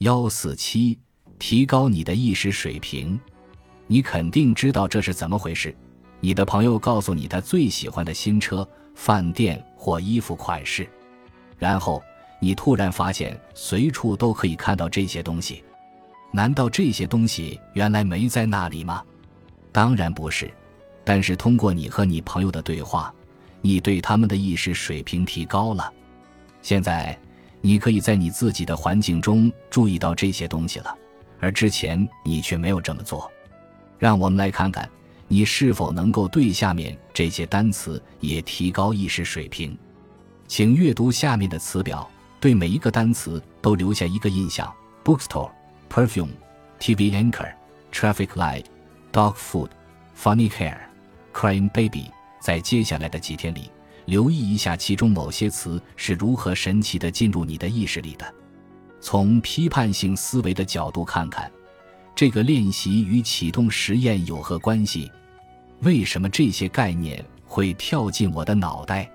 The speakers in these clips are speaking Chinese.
幺四七，提高你的意识水平。你肯定知道这是怎么回事。你的朋友告诉你他最喜欢的新车、饭店或衣服款式，然后你突然发现随处都可以看到这些东西。难道这些东西原来没在那里吗？当然不是。但是通过你和你朋友的对话，你对他们的意识水平提高了。现在你可以在你自己的环境中注意到这些东西了，而之前你却没有这么做。让我们来看看。你是否能够对下面这些单词也提高意识水平？请阅读下面的词表，对每一个单词都留下一个印象：bookstore、perfume、TV anchor、traffic light、dog food、funny hair、crying baby。在接下来的几天里，留意一下其中某些词是如何神奇地进入你的意识里的。从批判性思维的角度看看，这个练习与启动实验有何关系？为什么这些概念会跳进我的脑袋？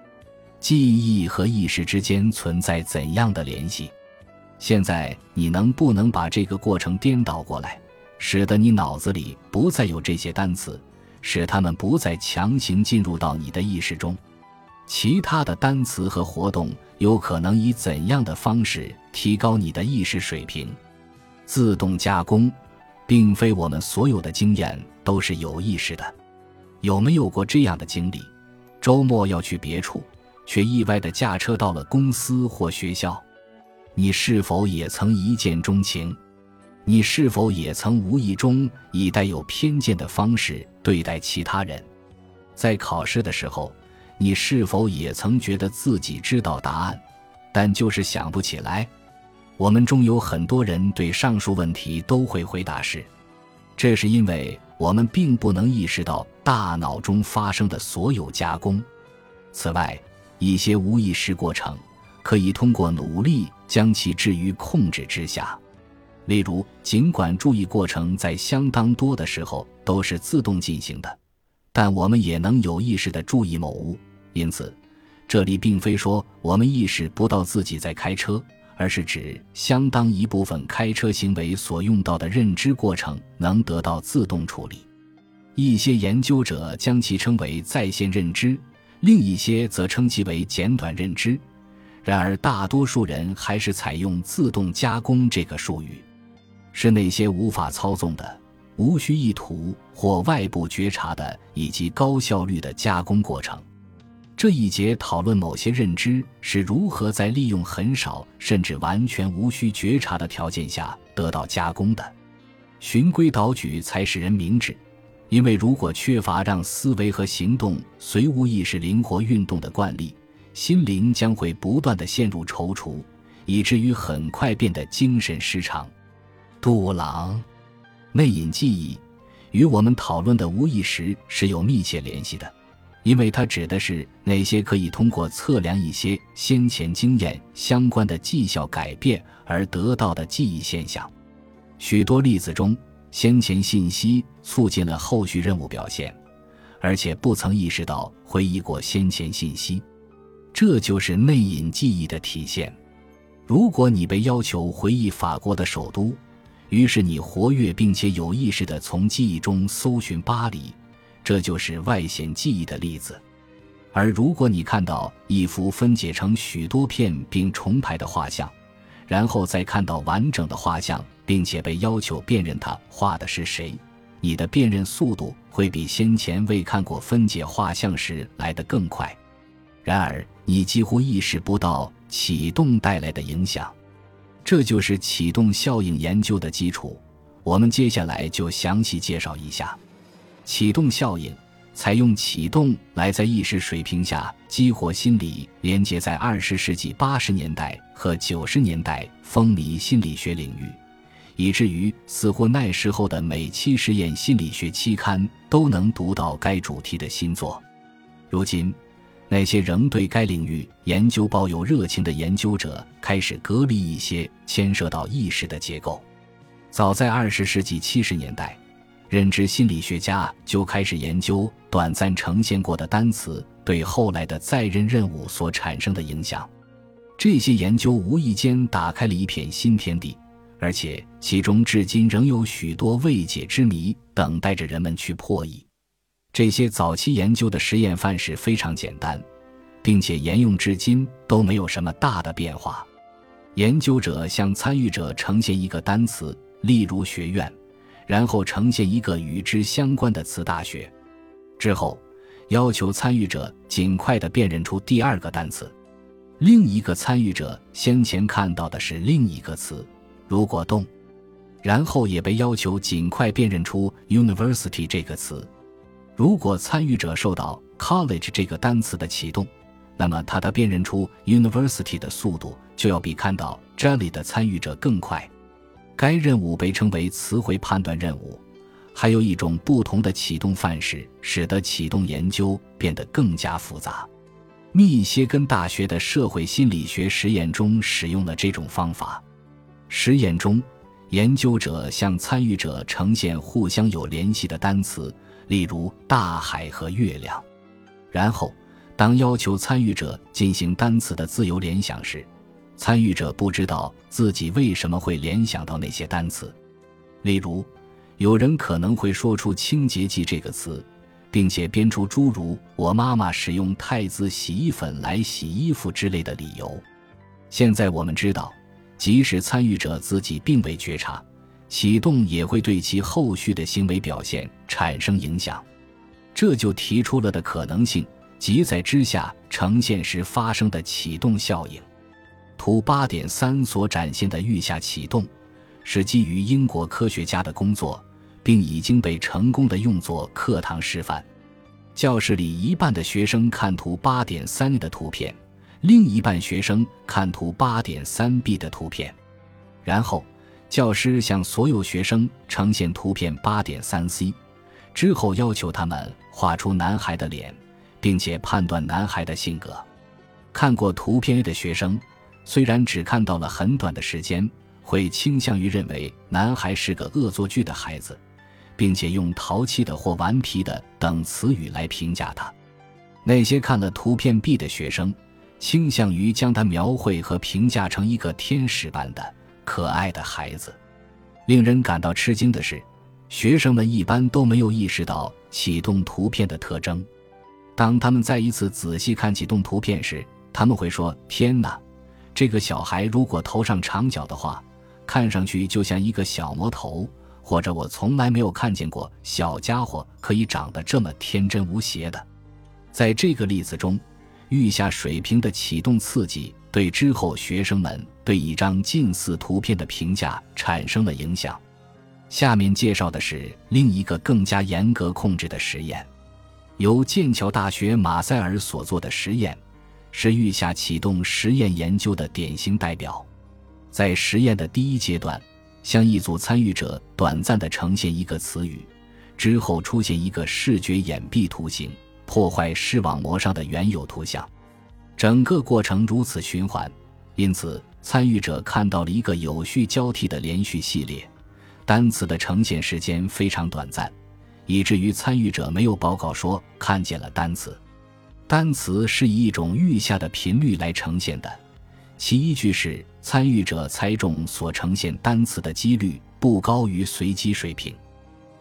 记忆和意识之间存在怎样的联系？现在你能不能把这个过程颠倒过来，使得你脑子里不再有这些单词，使它们不再强行进入到你的意识中？其他的单词和活动有可能以怎样的方式提高你的意识水平？自动加工，并非我们所有的经验都是有意识的。有没有过这样的经历？周末要去别处，却意外的驾车到了公司或学校。你是否也曾一见钟情？你是否也曾无意中以带有偏见的方式对待其他人？在考试的时候，你是否也曾觉得自己知道答案，但就是想不起来？我们中有很多人对上述问题都会回答是。这是因为。我们并不能意识到大脑中发生的所有加工。此外，一些无意识过程可以通过努力将其置于控制之下。例如，尽管注意过程在相当多的时候都是自动进行的，但我们也能有意识地注意某物。因此，这里并非说我们意识不到自己在开车。而是指相当一部分开车行为所用到的认知过程能得到自动处理。一些研究者将其称为在线认知，另一些则称其为简短认知。然而，大多数人还是采用“自动加工”这个术语，是那些无法操纵的、无需意图或外部觉察的以及高效率的加工过程。这一节讨论某些认知是如何在利用很少甚至完全无需觉察的条件下得到加工的。循规蹈矩才使人明智，因为如果缺乏让思维和行动随无意识灵活运动的惯例，心灵将会不断的陷入踌躇，以至于很快变得精神失常。杜朗，内隐记忆与我们讨论的无意识是有密切联系的。因为它指的是那些可以通过测量一些先前经验相关的绩效改变而得到的记忆现象。许多例子中，先前信息促进了后续任务表现，而且不曾意识到回忆过先前信息。这就是内隐记忆的体现。如果你被要求回忆法国的首都，于是你活跃并且有意识地从记忆中搜寻巴黎。这就是外显记忆的例子，而如果你看到一幅分解成许多片并重排的画像，然后再看到完整的画像，并且被要求辨认它画的是谁，你的辨认速度会比先前未看过分解画像时来得更快。然而，你几乎意识不到启动带来的影响，这就是启动效应研究的基础。我们接下来就详细介绍一下。启动效应采用启动来在意识水平下激活心理连接，在二十世纪八十年代和九十年代风靡心理学领域，以至于似乎那时候的每期实验心理学期刊都能读到该主题的新作。如今，那些仍对该领域研究抱有热情的研究者开始隔离一些牵涉到意识的结构。早在二十世纪七十年代。认知心理学家就开始研究短暂呈现过的单词对后来的再认任务所产生的影响。这些研究无意间打开了一片新天地，而且其中至今仍有许多未解之谜等待着人们去破译。这些早期研究的实验范式非常简单，并且沿用至今都没有什么大的变化。研究者向参与者呈现一个单词，例如“学院”，然后呈现一个与之相关的词“大学”，之后要求参与者尽快地辨认出第二个单词。另一个参与者先前看到的是另一个词，如果动，然后也被要求尽快辨认出 “university” 这个词。如果参与者受到 “college” 这个单词的启动，那么他的辨认出 “university” 的速度就要比看到 “jelly” 的参与者更快。该任务被称为词汇判断任务。还有一种不同的启动范式，使得启动研究变得更加复杂。密歇根大学的社会心理学实验中使用了这种方法。实验中，研究者向参与者呈现互相有联系的单词，例如“大海”和“月亮”。然后，当要求参与者进行单词的自由联想时，参与者不知道自己为什么会联想到那些单词。例如，有人可能会说出“清洁剂”这个词。并且编出诸如“我妈妈使用汰渍洗衣粉来洗衣服”之类的理由。现在我们知道，即使参与者自己并未觉察，启动也会对其后续的行为表现产生影响。这就提出了的可能性，即在之下呈现时发生的启动效应。图八点三所展现的预下启动，是基于英国科学家的工作。并已经被成功的用作课堂示范。教室里一半的学生看图八点三的图片，另一半学生看图八点三 b 的图片。然后，教师向所有学生呈现图片八点三 c，之后要求他们画出男孩的脸，并且判断男孩的性格。看过图片 A 的学生，虽然只看到了很短的时间，会倾向于认为男孩是个恶作剧的孩子。并且用淘气的或顽皮的等词语来评价他。那些看了图片 B 的学生，倾向于将他描绘和评价成一个天使般的可爱的孩子。令人感到吃惊的是，学生们一般都没有意识到启动图片的特征。当他们再一次仔细看启动图片时，他们会说：“天哪，这个小孩如果头上长角的话，看上去就像一个小魔头。”或者我从来没有看见过小家伙可以长得这么天真无邪的。在这个例子中，预下水平的启动刺激对之后学生们对一张近似图片的评价产生了影响。下面介绍的是另一个更加严格控制的实验，由剑桥大学马塞尔所做的实验，是预下启动实验研究的典型代表。在实验的第一阶段。向一组参与者短暂地呈现一个词语，之后出现一个视觉掩蔽图形，破坏视网膜上的原有图像。整个过程如此循环，因此参与者看到了一个有序交替的连续系列。单词的呈现时间非常短暂，以至于参与者没有报告说看见了单词。单词是以一种预下的频率来呈现的。其依据是参与者猜中所呈现单词的几率不高于随机水平。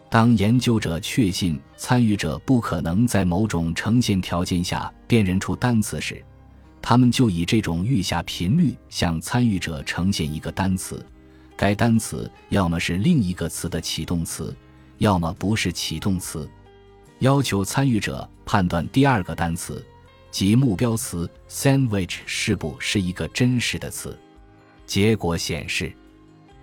当研究者确信参与者不可能在某种呈现条件下辨认出单词时，他们就以这种预下频率向参与者呈现一个单词。该单词要么是另一个词的启动词，要么不是启动词。要求参与者判断第二个单词。即目标词 sandwich 是不是一个真实的词？结果显示，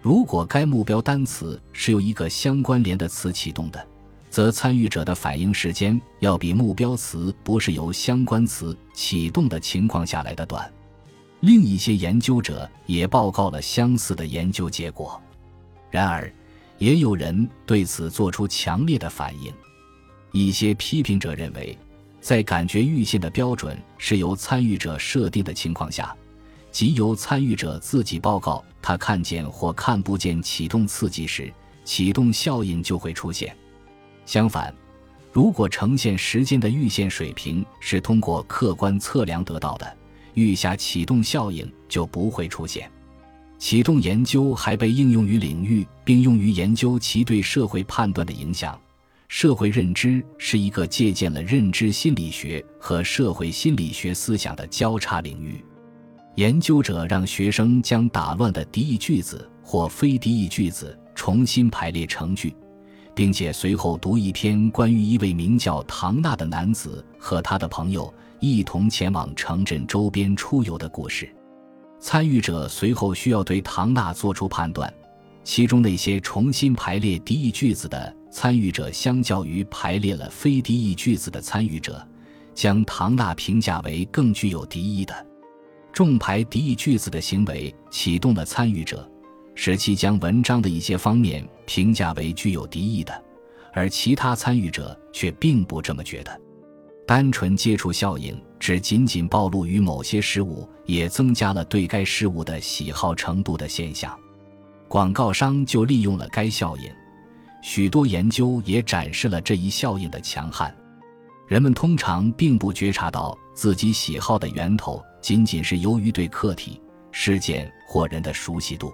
如果该目标单词是由一个相关联的词启动的，则参与者的反应时间要比目标词不是由相关词启动的情况下来的短。另一些研究者也报告了相似的研究结果，然而，也有人对此做出强烈的反应。一些批评者认为。在感觉阈限的标准是由参与者设定的情况下，即由参与者自己报告他看见或看不见启动刺激时，启动效应就会出现。相反，如果呈现时间的阈限水平是通过客观测量得到的，阈下启动效应就不会出现。启动研究还被应用于领域，并用于研究其对社会判断的影响。社会认知是一个借鉴了认知心理学和社会心理学思想的交叉领域。研究者让学生将打乱的敌意句子或非敌意句子重新排列成句，并且随后读一篇关于一位名叫唐纳的男子和他的朋友一同前往城镇周边出游的故事。参与者随后需要对唐纳做出判断，其中那些重新排列敌意句子的。参与者相较于排列了非敌意句子的参与者，将唐纳评价为更具有敌意的。重排敌意句子的行为启动了参与者，使其将文章的一些方面评价为具有敌意的，而其他参与者却并不这么觉得。单纯接触效应只仅仅暴露于某些事物，也增加了对该事物的喜好程度的现象。广告商就利用了该效应。许多研究也展示了这一效应的强悍。人们通常并不觉察到自己喜好的源头仅仅是由于对客体、事件或人的熟悉度。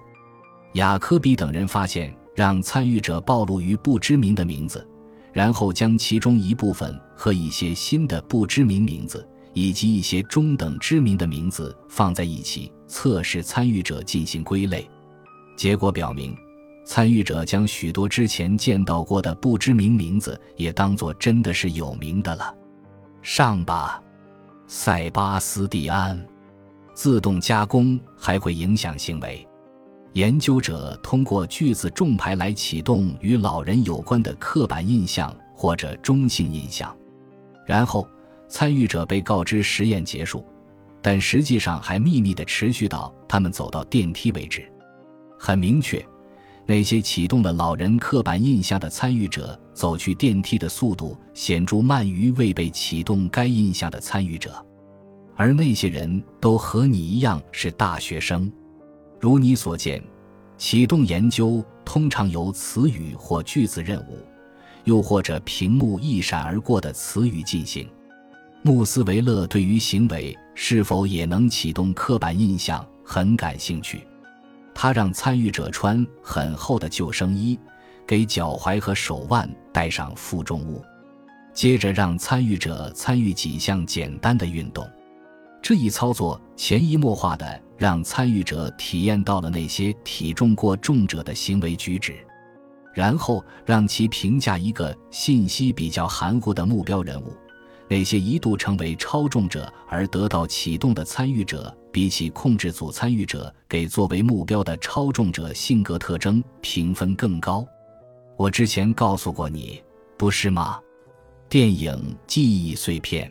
雅科比等人发现，让参与者暴露于不知名的名字，然后将其中一部分和一些新的不知名名字以及一些中等知名的名字放在一起，测试参与者进行归类。结果表明。参与者将许多之前见到过的不知名名字也当作真的是有名的了。上吧，塞巴斯蒂安。自动加工还会影响行为。研究者通过句子重排来启动与老人有关的刻板印象或者中性印象。然后，参与者被告知实验结束，但实际上还秘密地持续到他们走到电梯为止。很明确。那些启动了老人刻板印象的参与者走去电梯的速度显著慢于未被启动该印象的参与者，而那些人都和你一样是大学生。如你所见，启动研究通常由词语或句子任务，又或者屏幕一闪而过的词语进行。穆斯维勒对于行为是否也能启动刻板印象很感兴趣。他让参与者穿很厚的救生衣，给脚踝和手腕带上负重物，接着让参与者参与几项简单的运动。这一操作潜移默化的让参与者体验到了那些体重过重者的行为举止，然后让其评价一个信息比较含糊的目标人物。那些一度成为超重者而得到启动的参与者。比起控制组参与者给作为目标的超重者性格特征评分更高，我之前告诉过你，不是吗？电影《记忆碎片》。